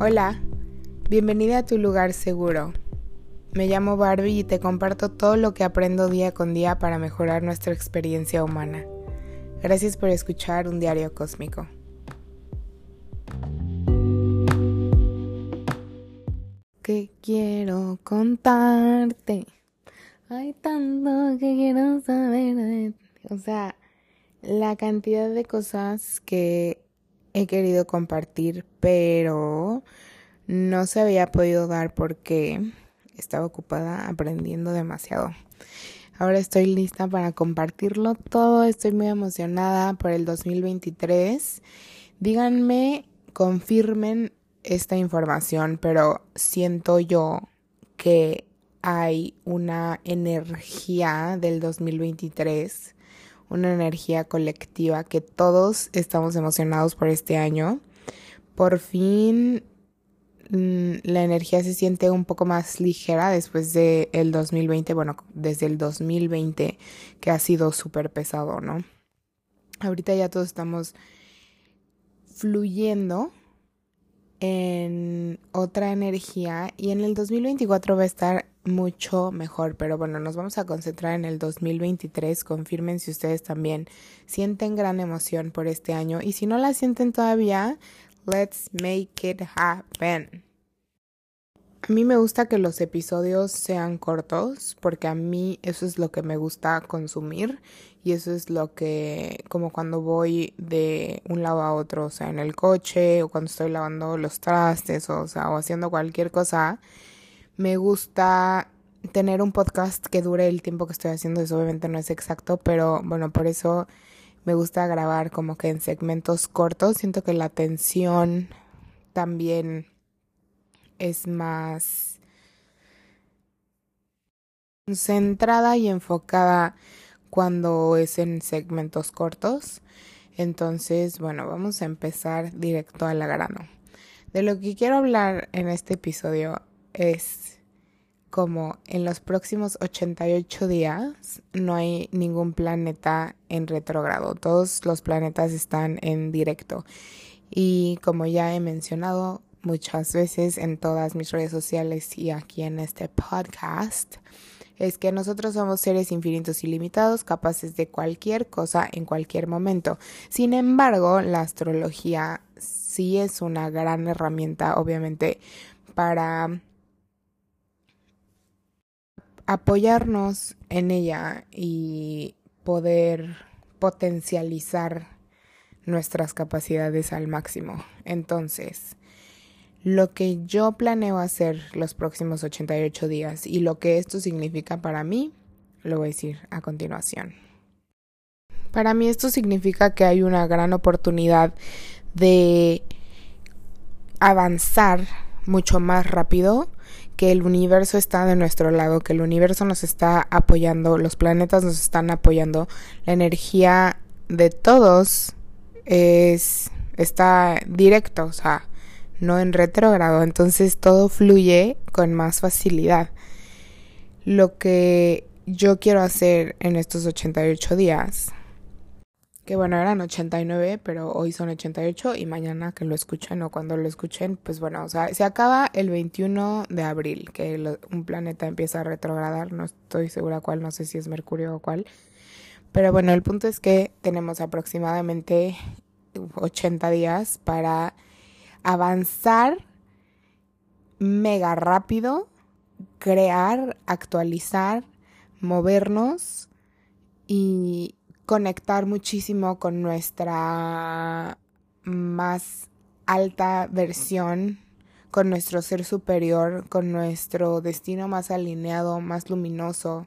Hola, bienvenida a tu lugar seguro. Me llamo Barbie y te comparto todo lo que aprendo día con día para mejorar nuestra experiencia humana. Gracias por escuchar un diario cósmico. ¿Qué quiero contarte? Hay tanto que quiero saber. O sea, la cantidad de cosas que he querido compartir, pero no se había podido dar porque estaba ocupada aprendiendo demasiado. Ahora estoy lista para compartirlo todo, estoy muy emocionada por el 2023. Díganme, confirmen esta información, pero siento yo que hay una energía del 2023 una energía colectiva que todos estamos emocionados por este año. Por fin mm, la energía se siente un poco más ligera después del el 2020, bueno, desde el 2020 que ha sido súper pesado, ¿no? Ahorita ya todos estamos fluyendo en otra energía y en el 2024 va a estar mucho mejor, pero bueno, nos vamos a concentrar en el 2023. Confirmen si ustedes también sienten gran emoción por este año y si no la sienten todavía, let's make it happen. A mí me gusta que los episodios sean cortos porque a mí eso es lo que me gusta consumir y eso es lo que como cuando voy de un lado a otro, o sea, en el coche o cuando estoy lavando los trastes o, sea, o haciendo cualquier cosa, me gusta tener un podcast que dure el tiempo que estoy haciendo, eso obviamente no es exacto, pero bueno, por eso me gusta grabar como que en segmentos cortos, siento que la atención también es más centrada y enfocada cuando es en segmentos cortos. Entonces, bueno, vamos a empezar directo al grano. De lo que quiero hablar en este episodio es como en los próximos 88 días no hay ningún planeta en retrógrado, todos los planetas están en directo. Y como ya he mencionado, muchas veces en todas mis redes sociales y aquí en este podcast es que nosotros somos seres infinitos y limitados, capaces de cualquier cosa en cualquier momento. Sin embargo, la astrología sí es una gran herramienta, obviamente, para apoyarnos en ella y poder potencializar nuestras capacidades al máximo. Entonces, lo que yo planeo hacer los próximos 88 días y lo que esto significa para mí, lo voy a decir a continuación. Para mí esto significa que hay una gran oportunidad de avanzar mucho más rápido, que el universo está de nuestro lado, que el universo nos está apoyando, los planetas nos están apoyando, la energía de todos es está directo, o sea, no en retrógrado, entonces todo fluye con más facilidad. Lo que yo quiero hacer en estos 88 días, que bueno, eran 89, pero hoy son 88 y mañana que lo escuchen o cuando lo escuchen, pues bueno, o sea, se acaba el 21 de abril, que un planeta empieza a retrogradar, no estoy segura cuál, no sé si es Mercurio o cuál. Pero bueno, el punto es que tenemos aproximadamente 80 días para avanzar mega rápido, crear, actualizar, movernos y conectar muchísimo con nuestra más alta versión, con nuestro ser superior, con nuestro destino más alineado, más luminoso.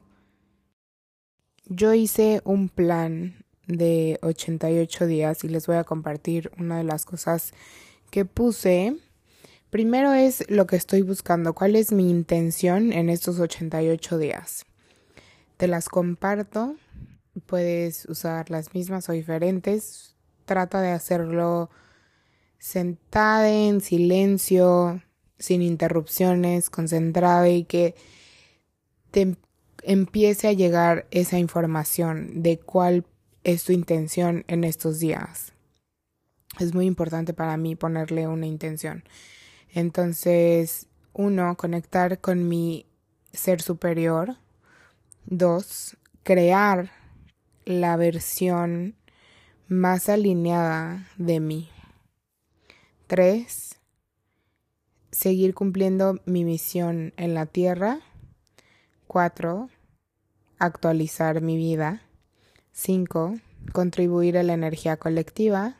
Yo hice un plan de 88 días y les voy a compartir una de las cosas que puse, primero es lo que estoy buscando, cuál es mi intención en estos 88 días. Te las comparto, puedes usar las mismas o diferentes, trata de hacerlo sentada en silencio, sin interrupciones, concentrada y que te empiece a llegar esa información de cuál es tu intención en estos días es muy importante para mí ponerle una intención. Entonces, uno, conectar con mi ser superior. Dos, crear la versión más alineada de mí. Tres, seguir cumpliendo mi misión en la tierra. Cuatro, actualizar mi vida. Cinco, contribuir a la energía colectiva.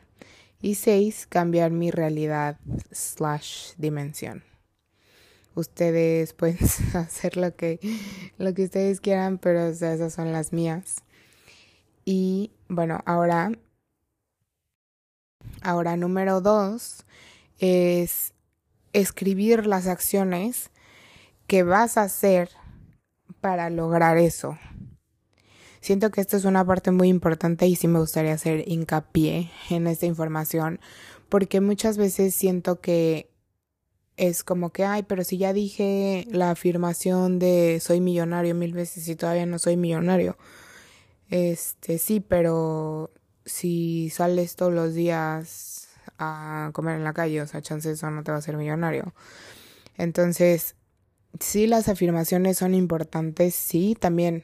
Y seis, cambiar mi realidad slash dimensión. Ustedes pueden hacer lo que, lo que ustedes quieran, pero esas son las mías. Y bueno, ahora, ahora número dos es escribir las acciones que vas a hacer para lograr eso. Siento que esto es una parte muy importante y sí me gustaría hacer hincapié en esta información porque muchas veces siento que es como que, ay, pero si ya dije la afirmación de soy millonario mil veces y todavía no soy millonario. Este, sí, pero si sales todos los días a comer en la calle, o sea, chances eso no te va a ser millonario. Entonces, sí, las afirmaciones son importantes, sí, también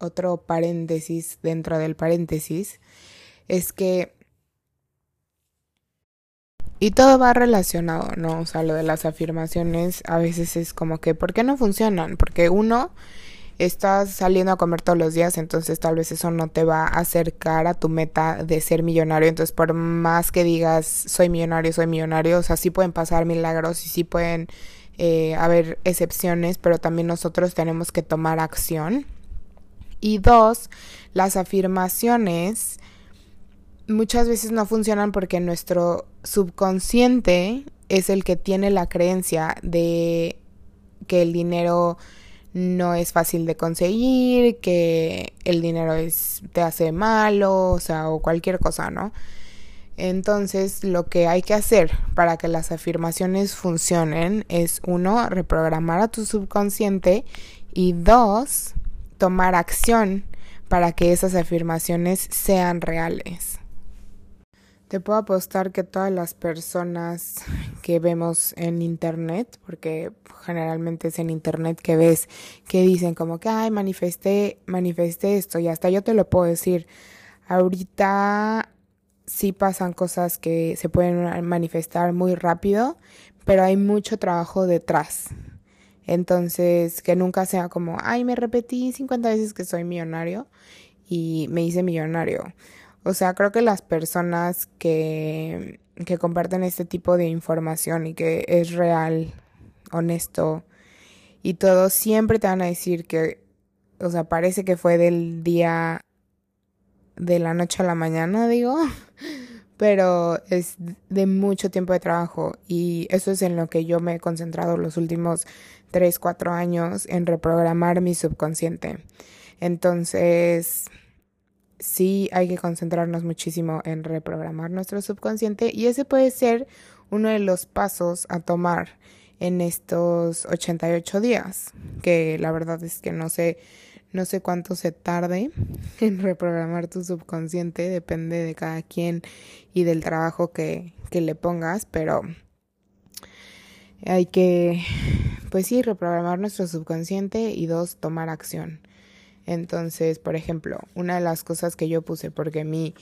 otro paréntesis dentro del paréntesis es que y todo va relacionado, ¿no? O sea, lo de las afirmaciones a veces es como que, ¿por qué no funcionan? Porque uno, estás saliendo a comer todos los días, entonces tal vez eso no te va a acercar a tu meta de ser millonario. Entonces, por más que digas, soy millonario, soy millonario, o sea, sí pueden pasar milagros y sí pueden eh, haber excepciones, pero también nosotros tenemos que tomar acción. Y dos, las afirmaciones muchas veces no funcionan porque nuestro subconsciente es el que tiene la creencia de que el dinero no es fácil de conseguir, que el dinero es, te hace malo, o sea, o cualquier cosa, ¿no? Entonces, lo que hay que hacer para que las afirmaciones funcionen es, uno, reprogramar a tu subconsciente y dos, tomar acción para que esas afirmaciones sean reales. Te puedo apostar que todas las personas que vemos en internet, porque generalmente es en internet que ves que dicen como que, ay, manifesté, manifesté esto y hasta yo te lo puedo decir. Ahorita sí pasan cosas que se pueden manifestar muy rápido, pero hay mucho trabajo detrás. Entonces, que nunca sea como, ay, me repetí 50 veces que soy millonario y me hice millonario. O sea, creo que las personas que, que comparten este tipo de información y que es real, honesto y todo, siempre te van a decir que, o sea, parece que fue del día de la noche a la mañana, digo, pero es de mucho tiempo de trabajo y eso es en lo que yo me he concentrado los últimos 3, 4 años en reprogramar mi subconsciente. Entonces, sí hay que concentrarnos muchísimo en reprogramar nuestro subconsciente y ese puede ser uno de los pasos a tomar en estos 88 días, que la verdad es que no sé no sé cuánto se tarde en reprogramar tu subconsciente, depende de cada quien y del trabajo que, que le pongas, pero hay que, pues sí, reprogramar nuestro subconsciente y dos, tomar acción. Entonces, por ejemplo, una de las cosas que yo puse, porque mi,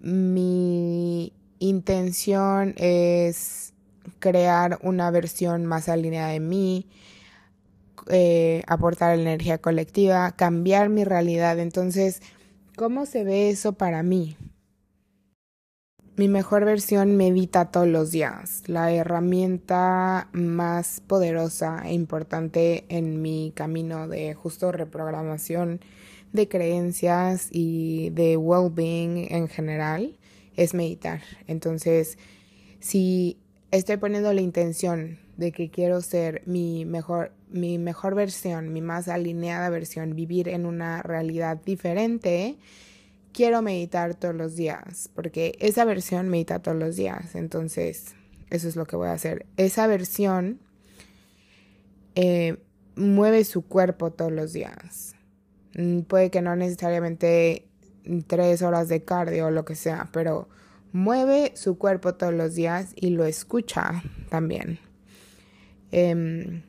mi intención es crear una versión más alineada de mí, eh, aportar energía colectiva, cambiar mi realidad. Entonces, ¿cómo se ve eso para mí? Mi mejor versión medita todos los días, la herramienta más poderosa e importante en mi camino de justo reprogramación de creencias y de well-being en general es meditar. Entonces, si estoy poniendo la intención de que quiero ser mi mejor, mi mejor versión, mi más alineada versión, vivir en una realidad diferente, quiero meditar todos los días, porque esa versión medita todos los días, entonces eso es lo que voy a hacer. Esa versión eh, mueve su cuerpo todos los días. Mm, puede que no necesariamente tres horas de cardio o lo que sea, pero mueve su cuerpo todos los días y lo escucha también. Em,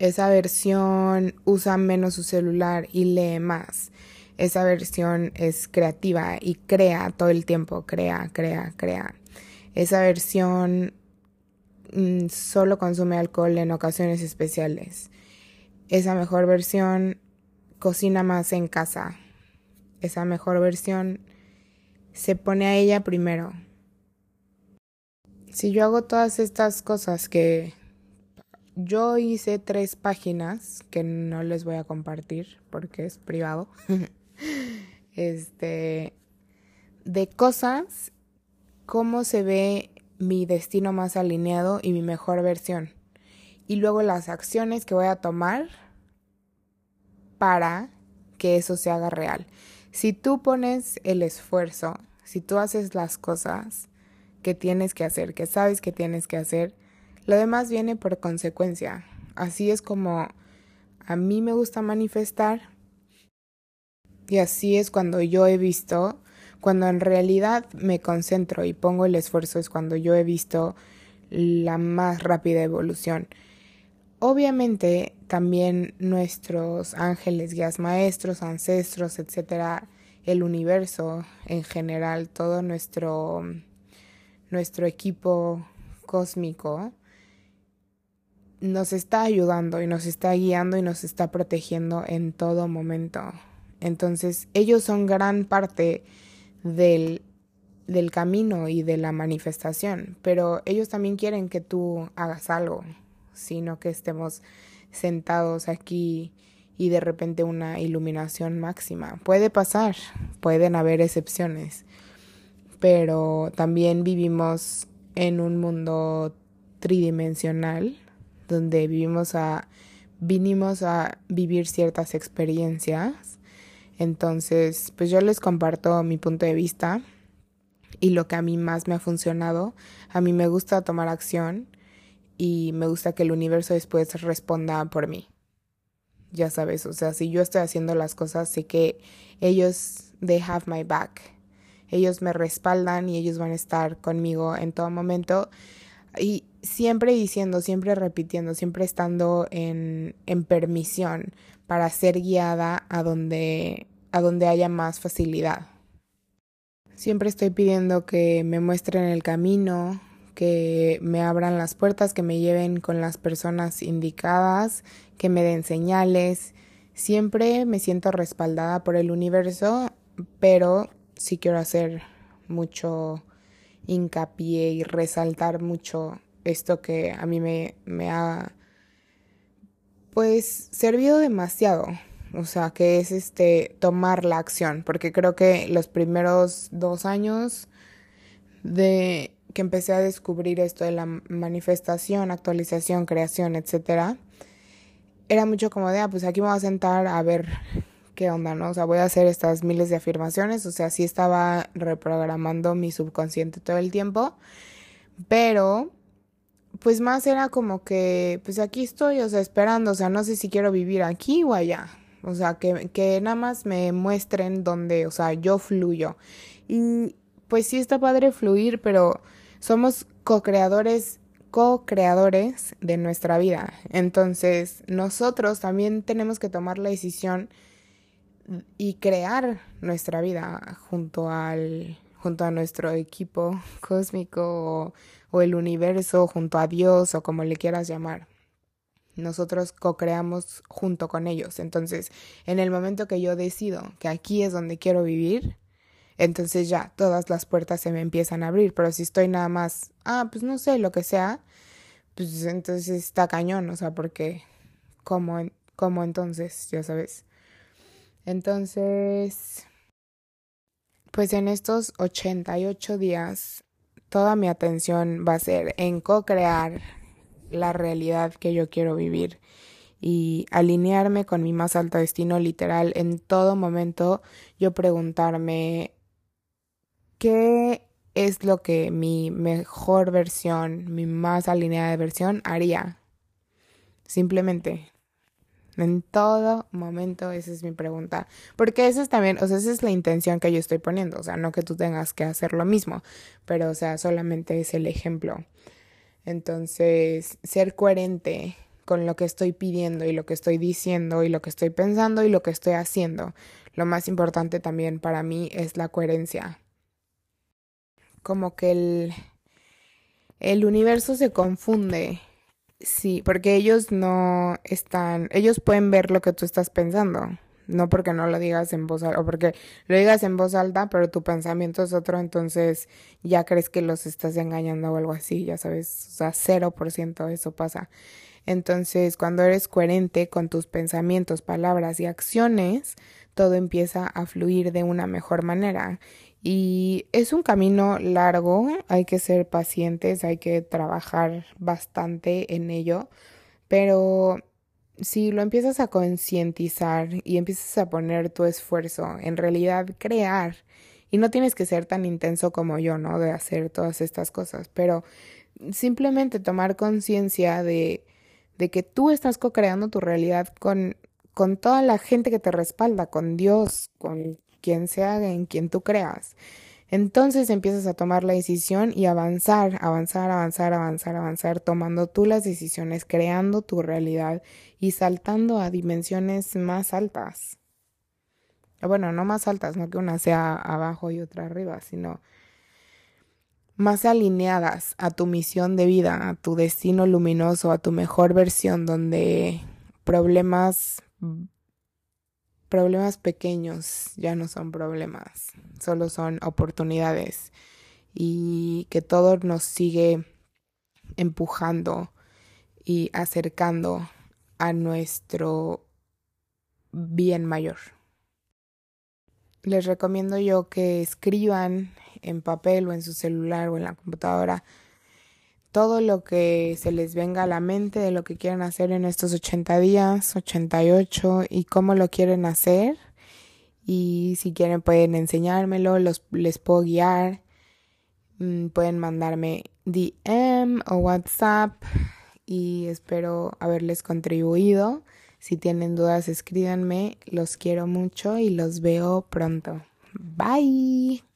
esa versión usa menos su celular y lee más. Esa versión es creativa y crea todo el tiempo, crea, crea, crea. Esa versión mm, solo consume alcohol en ocasiones especiales. Esa mejor versión cocina más en casa. Esa mejor versión se pone a ella primero. Si yo hago todas estas cosas que yo hice tres páginas que no les voy a compartir porque es privado. este de cosas cómo se ve mi destino más alineado y mi mejor versión. Y luego las acciones que voy a tomar para que eso se haga real. Si tú pones el esfuerzo, si tú haces las cosas que tienes que hacer, que sabes que tienes que hacer, lo demás viene por consecuencia. Así es como a mí me gusta manifestar y así es cuando yo he visto, cuando en realidad me concentro y pongo el esfuerzo, es cuando yo he visto la más rápida evolución. Obviamente también nuestros ángeles, guías maestros, ancestros, etcétera, el universo en general, todo nuestro nuestro equipo cósmico nos está ayudando y nos está guiando y nos está protegiendo en todo momento. Entonces, ellos son gran parte del, del camino y de la manifestación, pero ellos también quieren que tú hagas algo, sino que estemos sentados aquí y de repente una iluminación máxima. Puede pasar, pueden haber excepciones, pero también vivimos en un mundo tridimensional donde vivimos a vinimos a vivir ciertas experiencias. Entonces, pues yo les comparto mi punto de vista y lo que a mí más me ha funcionado. A mí me gusta tomar acción y me gusta que el universo después responda por mí. Ya sabes, o sea, si yo estoy haciendo las cosas, sé que ellos, they have my back. Ellos me respaldan y ellos van a estar conmigo en todo momento. Y siempre diciendo, siempre repitiendo, siempre estando en, en permisión para ser guiada a donde, a donde haya más facilidad. Siempre estoy pidiendo que me muestren el camino, que me abran las puertas, que me lleven con las personas indicadas, que me den señales. Siempre me siento respaldada por el universo, pero sí quiero hacer mucho hincapié y resaltar mucho esto que a mí me, ha pues servido demasiado. O sea, que es este tomar la acción, porque creo que los primeros dos años de que empecé a descubrir esto de la manifestación, actualización, creación, etcétera, era mucho como de, ah, pues aquí me voy a sentar a ver qué onda, ¿no? O sea, voy a hacer estas miles de afirmaciones, o sea, sí estaba reprogramando mi subconsciente todo el tiempo, pero pues más era como que, pues aquí estoy, o sea, esperando, o sea, no sé si quiero vivir aquí o allá, o sea, que, que nada más me muestren dónde, o sea, yo fluyo. Y pues sí está padre fluir, pero somos co-creadores co-creadores de nuestra vida. Entonces, nosotros también tenemos que tomar la decisión y crear nuestra vida junto al junto a nuestro equipo cósmico o, el universo, junto a Dios o como le quieras llamar. Nosotros co-creamos junto con ellos. Entonces, en el momento que yo decido que aquí es donde quiero vivir, entonces ya todas las puertas se me empiezan a abrir. Pero si estoy nada más, ah, pues no sé, lo que sea, pues entonces está cañón, o sea, porque, ¿cómo, cómo entonces? Ya sabes. Entonces, pues en estos 88 días, toda mi atención va a ser en co-crear la realidad que yo quiero vivir y alinearme con mi más alto destino literal en todo momento yo preguntarme qué es lo que mi mejor versión, mi más alineada versión haría. Simplemente En todo momento esa es mi pregunta. Porque esa es también, o sea, esa es la intención que yo estoy poniendo. O sea, no que tú tengas que hacer lo mismo, pero o sea, solamente es el ejemplo. Entonces, ser coherente con lo que estoy pidiendo y lo que estoy diciendo y lo que estoy pensando y lo que estoy haciendo. Lo más importante también para mí es la coherencia. Como que el, el universo se confunde Sí, porque ellos no están, ellos pueden ver lo que tú estás pensando, no porque no lo digas en voz alta, o porque lo digas en voz alta, pero tu pensamiento es otro, entonces ya crees que los estás engañando o algo así, ya sabes, o sea, cero por ciento eso pasa. Entonces, cuando eres coherente con tus pensamientos, palabras y acciones, todo empieza a fluir de una mejor manera y es un camino largo, hay que ser pacientes, hay que trabajar bastante en ello, pero si lo empiezas a concientizar y empiezas a poner tu esfuerzo en realidad crear, y no tienes que ser tan intenso como yo, ¿no? De hacer todas estas cosas, pero simplemente tomar conciencia de, de que tú estás co-creando tu realidad con, con toda la gente que te respalda, con Dios, con quien sea en quien tú creas. Entonces empiezas a tomar la decisión y avanzar, avanzar, avanzar, avanzar, avanzar, tomando tú las decisiones, creando tu realidad y saltando a dimensiones más altas. Bueno, no más altas, no que una sea abajo y otra arriba, sino más alineadas a tu misión de vida, a tu destino luminoso, a tu mejor versión, donde problemas problemas pequeños ya no son problemas, solo son oportunidades y que todo nos sigue empujando y acercando a nuestro bien mayor. Les recomiendo yo que escriban en papel o en su celular o en la computadora todo lo que se les venga a la mente de lo que quieren hacer en estos 80 días, 88 y cómo lo quieren hacer. Y si quieren pueden enseñármelo, los, les puedo guiar. Mm, pueden mandarme DM o WhatsApp y espero haberles contribuido. Si tienen dudas, escríbanme. Los quiero mucho y los veo pronto. Bye.